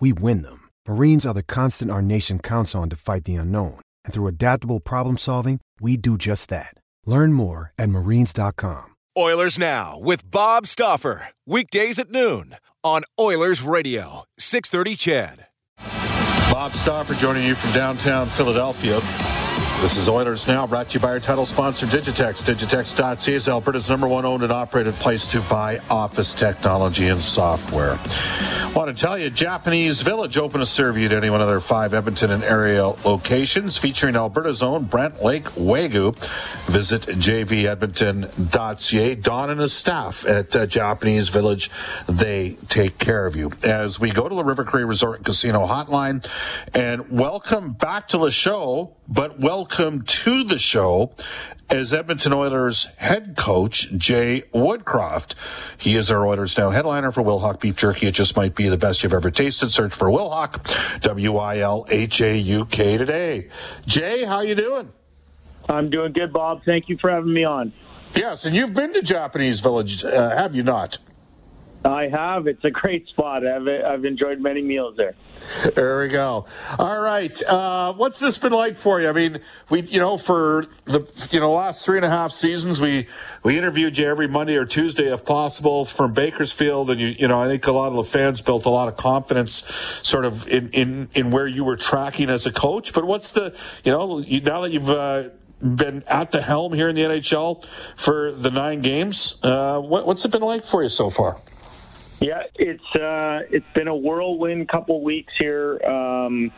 we win them. Marines are the constant our nation counts on to fight the unknown. And through adaptable problem solving, we do just that. Learn more at marines.com. Oilers Now with Bob Stauffer. Weekdays at noon on Oilers Radio, 630 CHED. Bob Stauffer joining you from downtown Philadelphia. This is Oilers Now, brought to you by our title sponsor, Digitex. Digitex.ca is Alberta's number one owned and operated place to buy office technology and software. I want to tell you, Japanese Village open to serve you at any one of their five Edmonton and area locations, featuring Alberta's own Brant Lake Wagyu. Visit jvedmonton.ca. Don and his staff at uh, Japanese Village, they take care of you. As we go to the River Cree Resort and Casino Hotline, and welcome back to the show, but welcome to the show as Edmonton Oilers head coach Jay Woodcroft. He is our Oilers Now headliner for Wilhauk Beef Jerky. It just might be the best you've ever tasted. Search for Wilhauk, W-I-L-H-A-U-K today. Jay, how you doing? I'm doing good, Bob. Thank you for having me on. Yes, and you've been to Japanese Village, uh, have you not? I have. It's a great spot. I've, I've enjoyed many meals there. There we go. All right. Uh, what's this been like for you? I mean, we, you know, for the, you know, last three and a half seasons, we, we interviewed you every Monday or Tuesday, if possible, from Bakersfield. And you, you know, I think a lot of the fans built a lot of confidence sort of in, in, in where you were tracking as a coach. But what's the, you know, you, now that you've, uh, been at the helm here in the NHL for the nine games, uh, what, what's it been like for you so far? Yeah, it's uh, it's been a whirlwind couple weeks here. Um,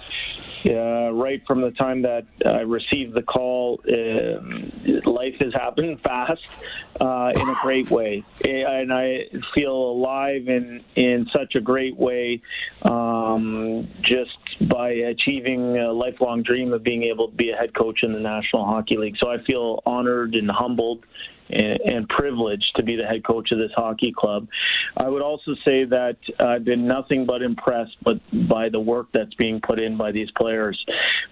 uh, right from the time that I received the call, uh, life has happened fast uh, in a great way, and I feel alive in in such a great way, um, just by achieving a lifelong dream of being able to be a head coach in the National Hockey League. So I feel honored and humbled and, and privileged to be the head coach of this hockey club. I would also say that I've been nothing but impressed but by the work that's being put in by these players.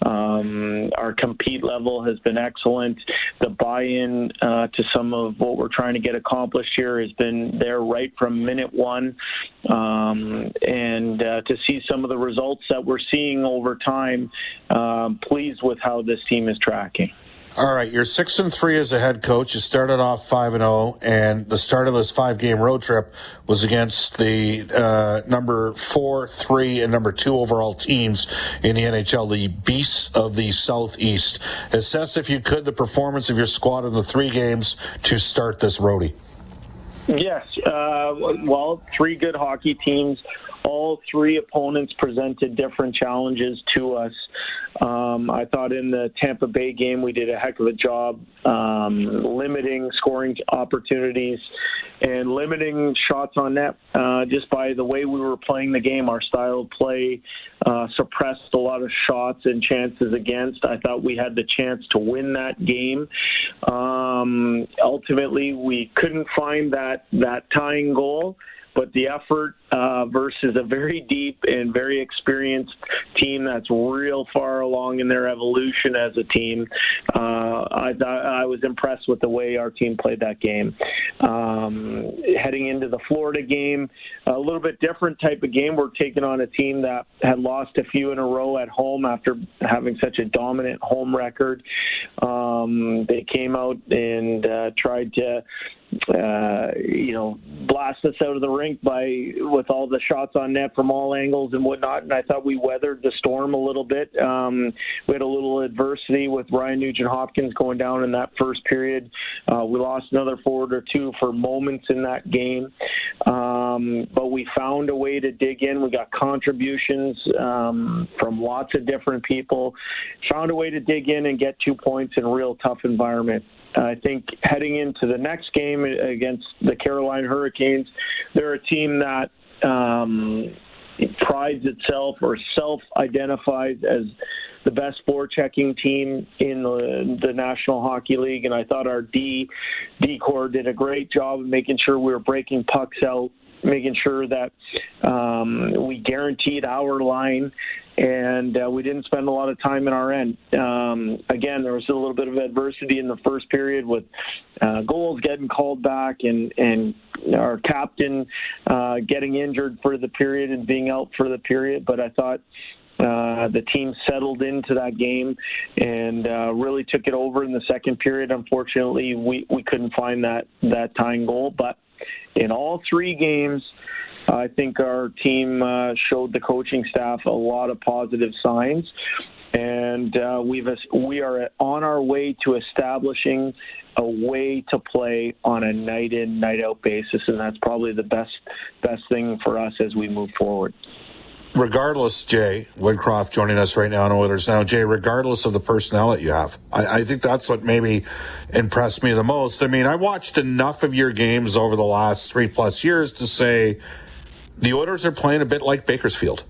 Um, our compete level has been excellent. The buy-in uh, to some of what we're trying to get accomplished here has been there right from minute one, um, and uh, to see some of the results that we're seeing over time, um, pleased with how this team is tracking. All right, you're six and three as a head coach. You started off five and zero, and the start of this five game road trip was against the uh, number four, three, and number two overall teams in the NHL, the beasts of the Southeast. Assess, if you could, the performance of your squad in the three games to start this roadie. Yes, uh, well, three good hockey teams all three opponents presented different challenges to us. Um, I thought in the Tampa Bay game we did a heck of a job um, limiting scoring opportunities and limiting shots on net uh, just by the way we were playing the game. Our style of play uh, suppressed a lot of shots and chances against. I thought we had the chance to win that game. Um, ultimately, we couldn't find that that tying goal but the effort uh, versus a very deep and very experienced team that's real far along in their evolution as a team. Uh, I, I was impressed with the way our team played that game. Um, heading into the Florida game, a little bit different type of game. We're taking on a team that had lost a few in a row at home after having such a dominant home record. Um, they came out and uh, tried to uh, you know, blast us out of the rink by with all the shots on net from all angles and whatnot. And I thought we weathered the storm a little bit. Um, we had a little adversity with Ryan Nugent Hopkins going down in that first period. Uh, we lost another forward or two for moments in that game, um, but we found a way to dig in. We got contributions um, from lots of different people. Found a way to dig in and get two points in a real tough environment. I think heading into the next game against the Carolina Hurricanes, they're a team that um, prides itself or self identifies as the best checking team in the, the National Hockey League, and I thought our D D core did a great job of making sure we were breaking pucks out making sure that um, we guaranteed our line and uh, we didn't spend a lot of time in our end. Um, again, there was a little bit of adversity in the first period with uh, goals getting called back and, and our captain uh, getting injured for the period and being out for the period. But I thought uh, the team settled into that game and uh, really took it over in the second period. Unfortunately, we, we couldn't find that, that tying goal. But in all three games, I think our team uh, showed the coaching staff a lot of positive signs, and uh, we've we are on our way to establishing a way to play on a night in night out basis, and that's probably the best best thing for us as we move forward regardless, Jay Woodcroft joining us right now on Oilers Now. Jay, regardless of the personnel that you have, I, I, think that's what maybe impressed me the most. I mean, I watched enough of your games over the last three plus years to say the Oilers are playing a bit like Bakersfield.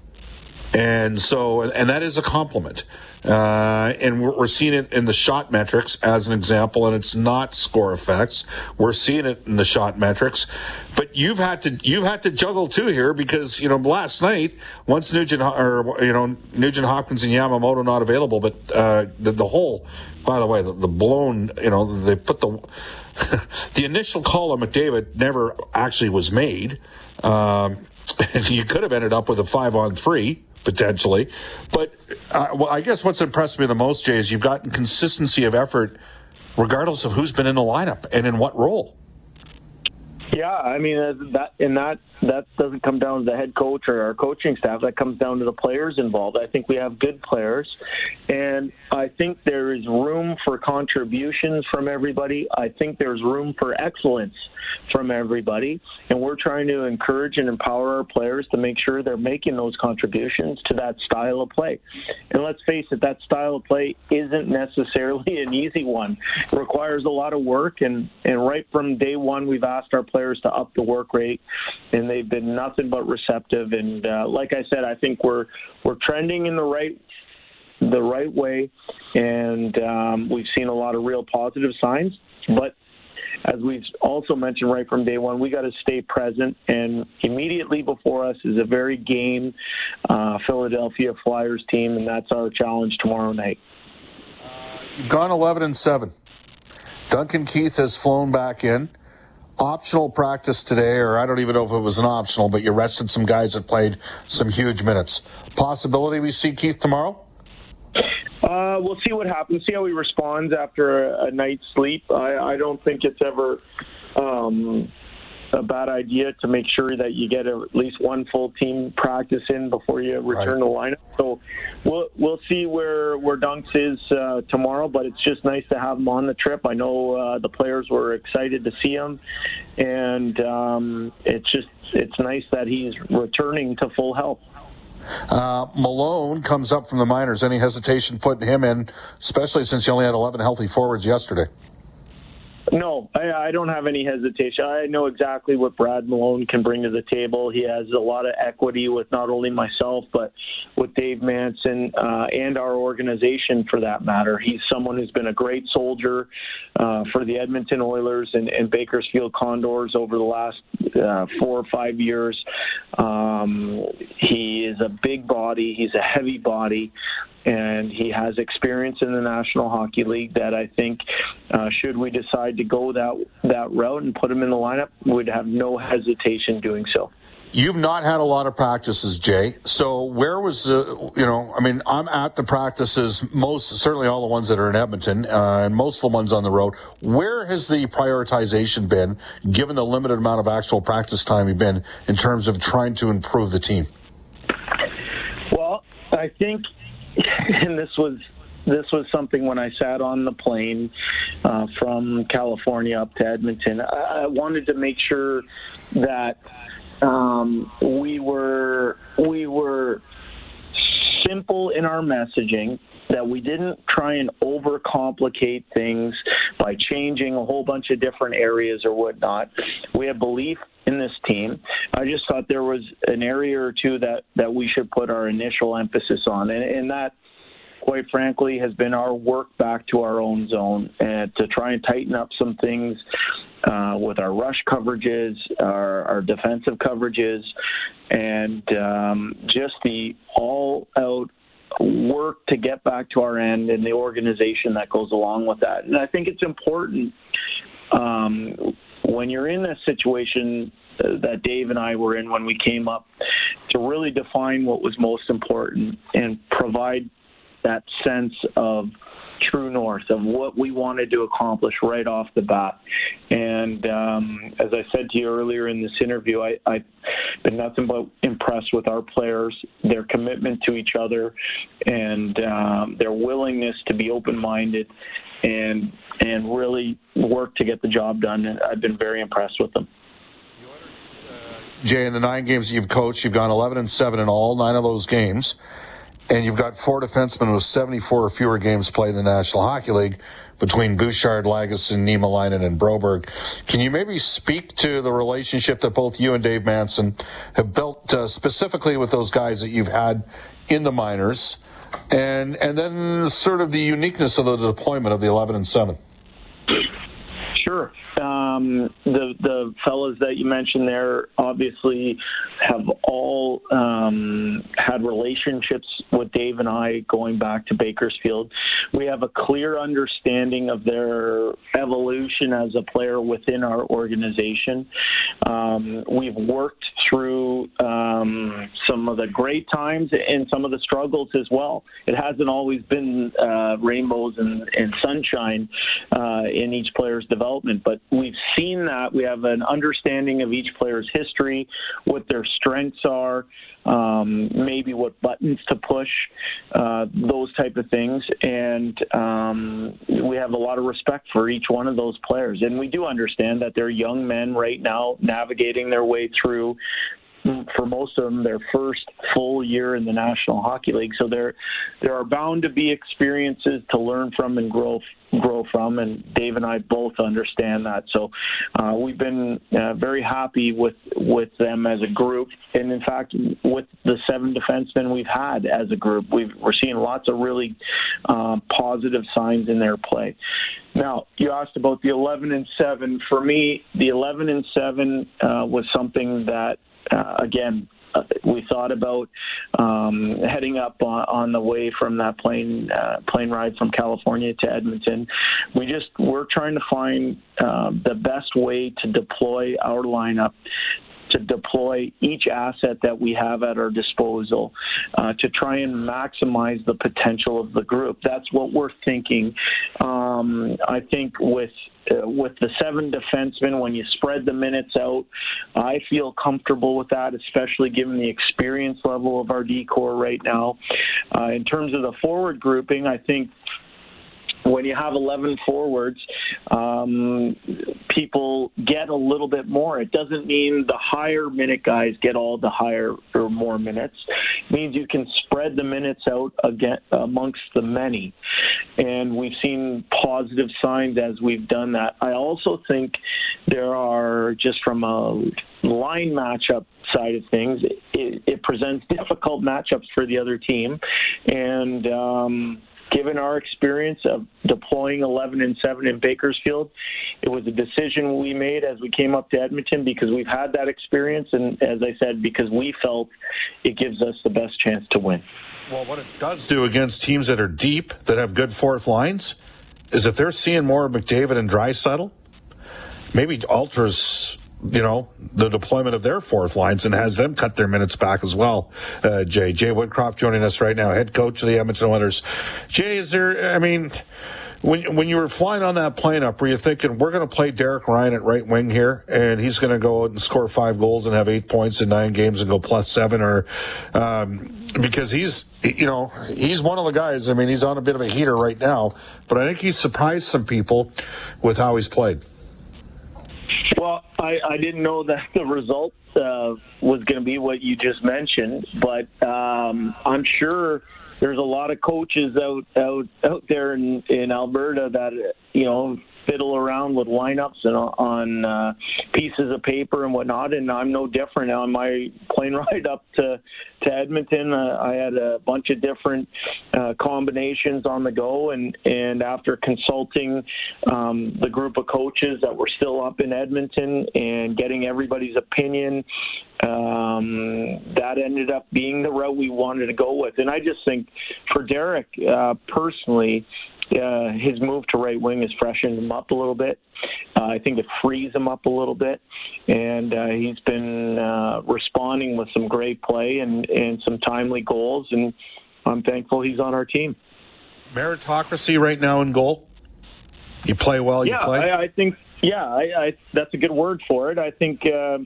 And so, and that is a compliment. Uh, and we're, we're, seeing it in the shot metrics as an example, and it's not score effects. We're seeing it in the shot metrics, but you've had to you've had to juggle too here because you know last night once Nugent or you know Nugent Hopkins and Yamamoto not available, but uh, the the whole by the way the, the blown you know they put the the initial call on McDavid never actually was made. Um, you could have ended up with a five on three potentially. But uh, well, I guess what's impressed me the most, Jay, is you've gotten consistency of effort regardless of who's been in the lineup and in what role. Yeah, I mean uh, that and that that doesn't come down to the head coach or our coaching staff. That comes down to the players involved. I think we have good players, and I think there is room for contributions from everybody. I think there's room for excellence from everybody, and we're trying to encourage and empower our players to make sure they're making those contributions to that style of play. And let's face it, that style of play isn't necessarily an easy one. It requires a lot of work, and and right from day one, we've asked our players to up the work rate, and they've been nothing but receptive. And uh, like I said, I think we're we're trending in the right the right way, and um, we've seen a lot of real positive signs. But as we've also mentioned right from day one, we got to stay present. And immediately before us is a very game uh, Philadelphia Flyers team, and that's our challenge tomorrow night. You've gone 11 and 7. Duncan Keith has flown back in. Optional practice today, or I don't even know if it was an optional, but you rested some guys that played some huge minutes. Possibility we see Keith tomorrow? Uh, we'll see what happens. See how he responds after a, a night's sleep. I, I don't think it's ever um, a bad idea to make sure that you get at least one full team practice in before you return right. the lineup. So we'll we'll see where where Dunks is uh, tomorrow. But it's just nice to have him on the trip. I know uh, the players were excited to see him, and um, it's just it's nice that he's returning to full health. Uh, Malone comes up from the minors. Any hesitation putting him in, especially since you only had 11 healthy forwards yesterday? No, I, I don't have any hesitation. I know exactly what Brad Malone can bring to the table. He has a lot of equity with not only myself, but with Dave Manson uh, and our organization for that matter. He's someone who's been a great soldier uh, for the Edmonton Oilers and, and, Bakersfield Condors over the last uh, four or five years. Um, he is a big body, he's a heavy body and he has experience in the National Hockey League that I think, uh, should we decide to go that that route and put him in the lineup, would have no hesitation doing so. You've not had a lot of practices, Jay. So where was the, you know, I mean, I'm at the practices, most, certainly all the ones that are in Edmonton, uh, and most of the ones on the road. Where has the prioritization been, given the limited amount of actual practice time you've been, in terms of trying to improve the team? Well, I think and this was this was something when I sat on the plane uh, from California up to Edmonton. I, I wanted to make sure that um, we were we were simple in our messaging, that we didn't try and overcomplicate things by changing a whole bunch of different areas or whatnot. We have belief in this team. I just thought there was an area or two that, that we should put our initial emphasis on, and, and that quite frankly, has been our work back to our own zone and to try and tighten up some things uh, with our rush coverages, our, our defensive coverages, and um, just the all out work to get back to our end and the organization that goes along with that. And I think it's important um, when you're in a situation that Dave and I were in when we came up to really define what was most important and provide that sense of true north of what we wanted to accomplish right off the bat. And um, as I said to you earlier in this interview, I, I've been nothing but impressed with our players, their commitment to each other, and um, their willingness to be open-minded and and really work to get the job done. And I've been very impressed with them. Jay, in the nine games you've coached, you've gone 11 and seven in all nine of those games and you've got four defensemen with 74 or fewer games played in the National Hockey League between Bouchard, Lagesson, Niemelainen, and Broberg. Can you maybe speak to the relationship that both you and Dave Manson have built uh, specifically with those guys that you've had in the minors, and and then sort of the uniqueness of the deployment of the 11 and 7? Sure. Um, the the that you mentioned there obviously have all um, had relationships with Dave and I going back to Bakersfield. We have a clear understanding of their evolution as a player within our organization. Um, we've worked through um, some of the great times and some of the struggles as well. It hasn't always been uh, rainbows and, and sunshine uh, in each player's development, but we've seen that. We have an understanding of each player's history, what their strengths are, um, maybe what buttons to push, uh, those type of things. And um, we have a lot of respect for each one of those players. And we do understand that they're young men right now navigating their way through for most of them their first full year in the National Hockey League. So there there are bound to be experiences to learn from and grow grow from, and Dave and I both understand that. So uh, we've been uh, very happy with with them as a group, and in fact, with the seven defensemen we've had as a group, we are seeing lots of really uh, positive signs in their play. Now, you asked about the 11 and 7. For me, the 11 and 7 uh, was something that uh, again, uh, we thought about um, heading up on, on, the way from that plane uh, plane ride from California to Edmonton. We just we're trying to find uh, the best way to deploy our lineup to deploy each asset that we have at our disposal uh, to try and maximize the potential of the group. That's what we're thinking. Um, I think with uh, with the seven defensemen, when you spread the minutes out, I feel comfortable with that, especially given the experience level of our D corps right now. Uh, in terms of the forward grouping, I think when you have 11 forwards, um, people get a little bit more. It doesn't mean the higher minute guys get all the higher or more minutes. It means you can spread the minutes out again amongst the many. And we've seen positive signs as we've done that. I also think there are, just from a line matchup side of things, it, it presents difficult matchups for the other team. And, um, given our experience of deploying 11 and 7 in Bakersfield, it was a decision we made as we came up to Edmonton because we've had that experience, and as I said, because we felt it gives us the best chance to win. Well, what it does do against teams that are deep, that have good fourth lines, is if they're seeing more of McDavid and Draisaitl, maybe alters you know, the deployment of their fourth lines and has them cut their minutes back as well. Uh, Jay, Jay Woodcroft joining us right now, head coach of the Edmonton Oilers. Jay, is there, I mean, when when you were flying on that plane up, were you thinking we're going to play Derek Ryan at right wing here, and he's going to go out and score five goals and have eight points in nine games and go plus seven, or um, because he's you know he's one of the guys. I mean, he's on a bit of a heater right now, but I think he's surprised some people with how he's played. I, I didn't know that the result uh, was going to be what you just mentioned, but um, I'm sure there's a lot of coaches out out out there in, in Alberta that you know fiddle around with lineups and on uh, pieces of paper and whatnot. And I'm no different. On my plane ride up to to Edmonton, uh, I had a bunch of different uh, combinations on the go, and and after consulting um, the group of coaches that were still up in Edmonton and getting everybody's opinion. Um, that ended up being the route we wanted to go with. And I just think for Derek uh, personally, uh, his move to right wing has freshened him up a little bit. Uh, I think it frees him up a little bit, and uh, he's been uh, responding with some great play and, and some timely goals. And I'm thankful he's on our team. Meritocracy right now in goal. You play well. You yeah, play. I, I think. Yeah, I, I, that's a good word for it. I think uh,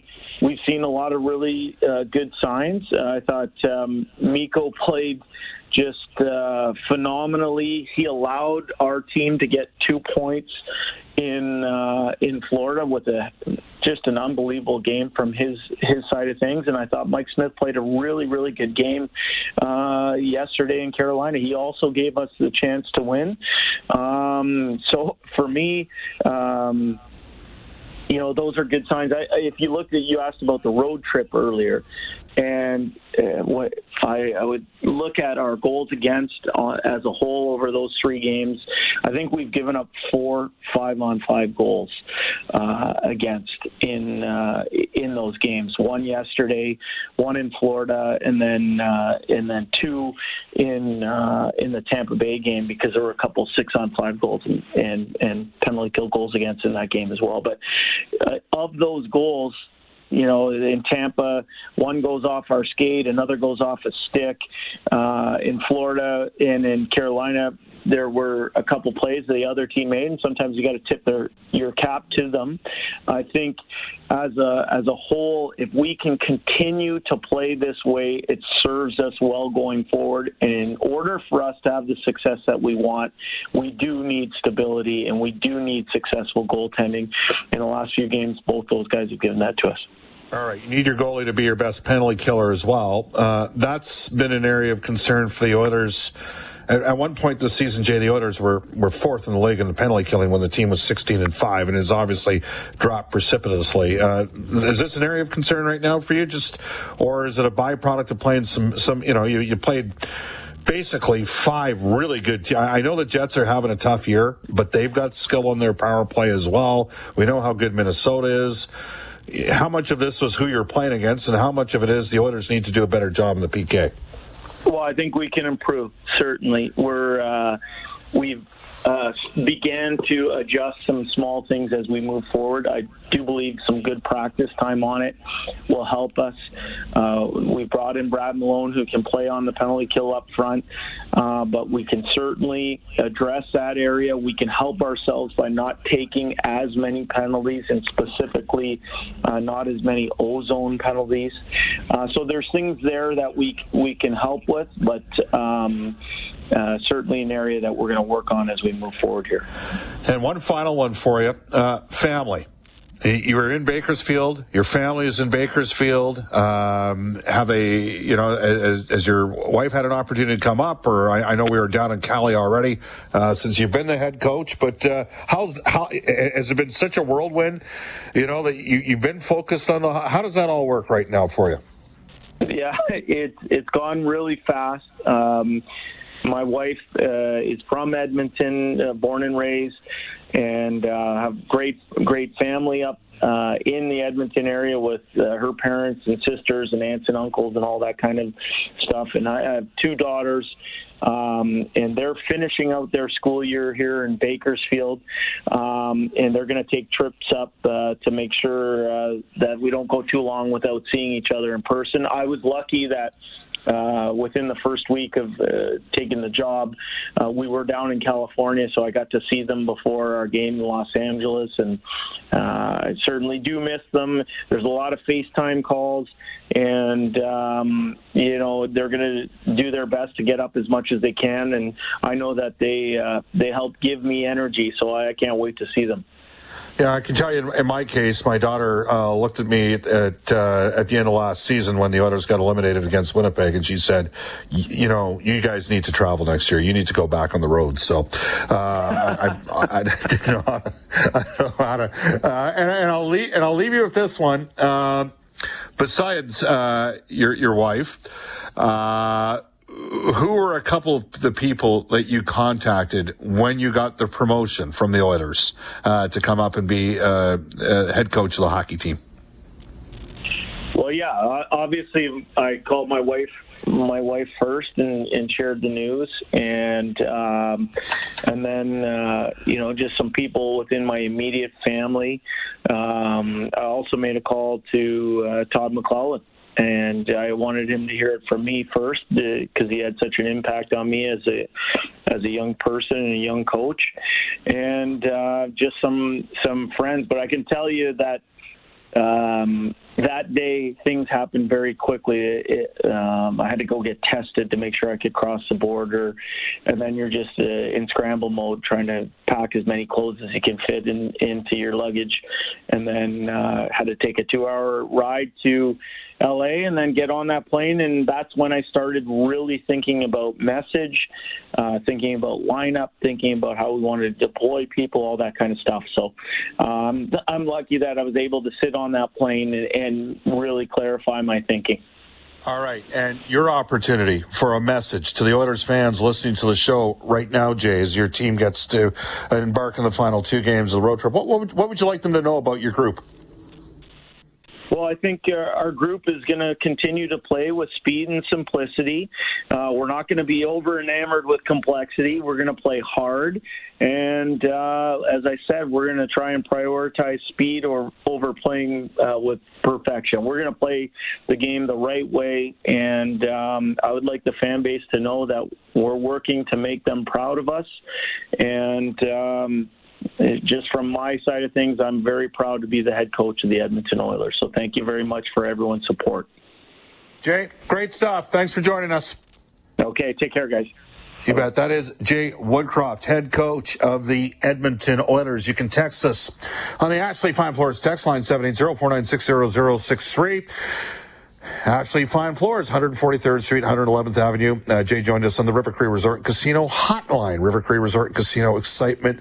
we've seen a lot of really uh, good signs. Uh, I thought um, Mikko played just uh, phenomenally. He allowed our team to get two points in uh, in Florida with a just an unbelievable game from his his side of things. And I thought Mike Smith played a really really good game uh, yesterday in Carolina. He also gave us the chance to win. Um, so for me. Um, you know, those are good signs. I, if you looked at, you asked about the road trip earlier, and uh, what I, I would look at our goals against uh, as a whole over those three games. I think we've given up four five on five goals uh, against in uh, in those games. One yesterday, one in Florida, and then uh, and then two in uh, in the Tampa Bay game because there were a couple six on five goals and and, and penalty kill goals against in that game as well. But of those goals you know, in Tampa, one goes off our skate, another goes off a stick. Uh, in Florida and in Carolina, there were a couple plays the other team made, and sometimes you got to tip their your cap to them. I think as a as a whole, if we can continue to play this way, it serves us well going forward. And in order for us to have the success that we want, we do need stability and we do need successful goaltending. In the last few games, both those guys have given that to us. All right, you need your goalie to be your best penalty killer as well. Uh, that's been an area of concern for the Oilers. At, at, one point this season, Jay, the Oilers were, were fourth in the league in the penalty killing when the team was 16 and five, and has obviously dropped precipitously. Uh, is this an area of concern right now for you, just, or is it a byproduct of playing some some? You know, you you played basically five really good teams. I know the Jets are having a tough year, but they've got skill on their power play as well. We know how good Minnesota is how much of this was who you're playing against, and how much of it is the Oilers need to do a better job in the PK? Well, I think we can improve. Certainly, we're uh, we've uh, began to adjust some small things as we move forward. I do believe some good practice time on it will help us. Uh, we brought in Brad Malone, who can play on the penalty kill up front, uh, but we can certainly address that area. We can help ourselves by not taking as many penalties and specifically uh, not as many O-zone penalties. Uh, so there's things there that we we can help with, but. Um, uh, certainly an area that we're going to work on as we move forward here. And one final one for you uh, family. You were in Bakersfield. Your family is in Bakersfield. Um, have a, you know, as, as, your wife had an opportunity to come up, or I, I know we were down in Cali already uh, since you've been the head coach. But uh, how's how has it been such a whirlwind? You know that you, you've been focused on. The, how does that all work right now for you? Yeah, it's it's gone really fast. Um, my wife uh, is from Edmonton, uh, born and raised, and uh, have great great family up uh, in the Edmonton area with uh, her parents and sisters and aunts and uncles and all that kind of stuff. And I have two daughters, um, and they're finishing out their school year here in Bakersfield, um, and they're going to take trips up uh, to make sure uh, that we don't go too long without seeing each other in person. I was lucky that uh, within the first week of uh, taking the job, uh, we were down in California, so I got to see them before our game in Los Angeles, and uh, I certainly do miss them. There's a lot of FaceTime calls, and um, you know they're going to do their best to get up as much as they can, and I know that they uh, they help give me energy, so I can't wait to see them. Yeah, I can tell you. In my case, my daughter uh, looked at me at uh, at the end of last season when the Oilers got eliminated against Winnipeg, and she said, "You know, you guys need to travel next year. You need to go back on the road." So, uh, I, I, I, didn't know how to, don't know how to uh, and, and, I'll leave and I'll leave you with this one. Um, besides uh, your your wife. Who were a couple of the people that you contacted when you got the promotion from the Oilers uh, to come up and be uh, uh, head coach of the hockey team? Well, yeah, obviously, I called my wife my wife first and, and shared the news, and um, and then uh, you know just some people within my immediate family. Um, I also made a call to uh, Todd McLellan and I wanted him to hear it from me first because he had such an impact on me as a as a young person and a young coach, and uh, just some some friends. But I can tell you that um, that day things happened very quickly. It, um, I had to go get tested to make sure I could cross the border, and then you're just uh, in scramble mode trying to pack as many clothes as you can fit in, into your luggage, and then uh, had to take a two-hour ride to LA and then get on that plane. And that's when I started really thinking about message, uh, thinking about lineup, thinking about how we wanted to deploy people, all that kind of stuff. So um, I'm lucky that I was able to sit on that plane and, and really clarify my thinking. All right, and your opportunity for a message to the Oilers fans listening to the show right now, Jay, as your team gets to embark on the final two games of the road trip. What, what, would, what would you like them to know about your group? Well, I think uh, our group is going to continue to play with speed and simplicity. Uh, we're not going to be over enamored with complexity. We're going to play hard. And uh, as I said, we're going to try and prioritize speed or over playing uh, with perfection. We're going to play the game the right way. And um, I would like the fan base to know that we're working to make them proud of us. And, um, just from my side of things, I'm very proud to be the head coach of the Edmonton Oilers. So thank you very much for everyone's support. Jay, great stuff. Thanks for joining us. Okay, take care, guys. You bet. That is Jay Woodcroft, head coach of the Edmonton Oilers. You can text us on the Ashley Fine Floors text line 780-496-0063. Ashley Fine Floors, 143rd Street, 111th Avenue. Uh, Jay joined us on the River Cree Resort Casino hotline. River Cree Resort Casino excitement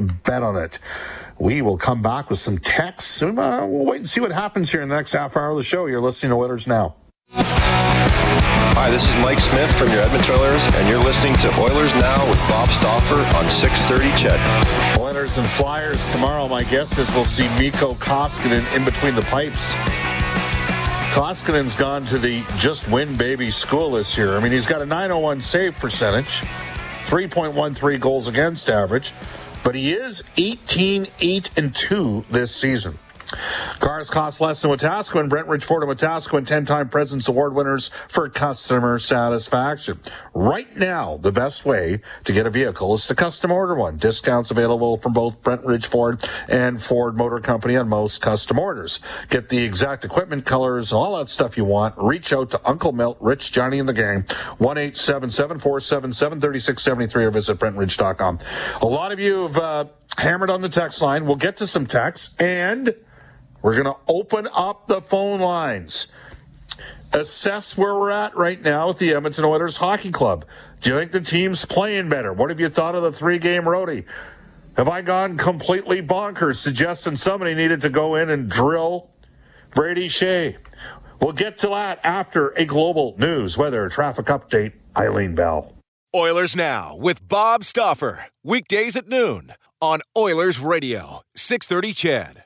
bet on it. We will come back with some texts. Uh, we'll wait and see what happens here in the next half hour of the show. You're listening to Oilers Now. Hi, this is Mike Smith from your Edmonton Oilers, and you're listening to Oilers Now with Bob Stauffer on 630 CHED. Oilers and Flyers tomorrow. My guess is we'll see Mikko Koskinen in between the pipes. Koskinen's gone to the just win baby school this year. I mean, he's got a 901 save percentage, 3.13 goals against average but he is 18 8 and 2 this season. Cars cost less than Wetaskiwin. Brentridge Ford and Wetaskiwin 10-time President's Award winners for customer satisfaction. Right now, the best way to get a vehicle is to custom order one. Discounts available from both Brentridge Ford and Ford Motor Company on most custom orders. Get the exact equipment, colors, all that stuff you want. Reach out to Uncle Milt, Rich, Johnny, and the gang. 1-877-477-3673 or visit brentridge.com. A lot of you have uh, hammered on the text line. We'll get to some texts and we're going to open up the phone lines. Assess where we're at right now with the Edmonton Oilers Hockey Club. Do you think the team's playing better? What have you thought of the three game roadie? Have I gone completely bonkers suggesting somebody needed to go in and drill Brady Skjei? We'll get to that after a global news weather traffic update. Eileen Bell. Oilers Now with Bob Stauffer. Weekdays at noon on Oilers Radio, 630 CHED.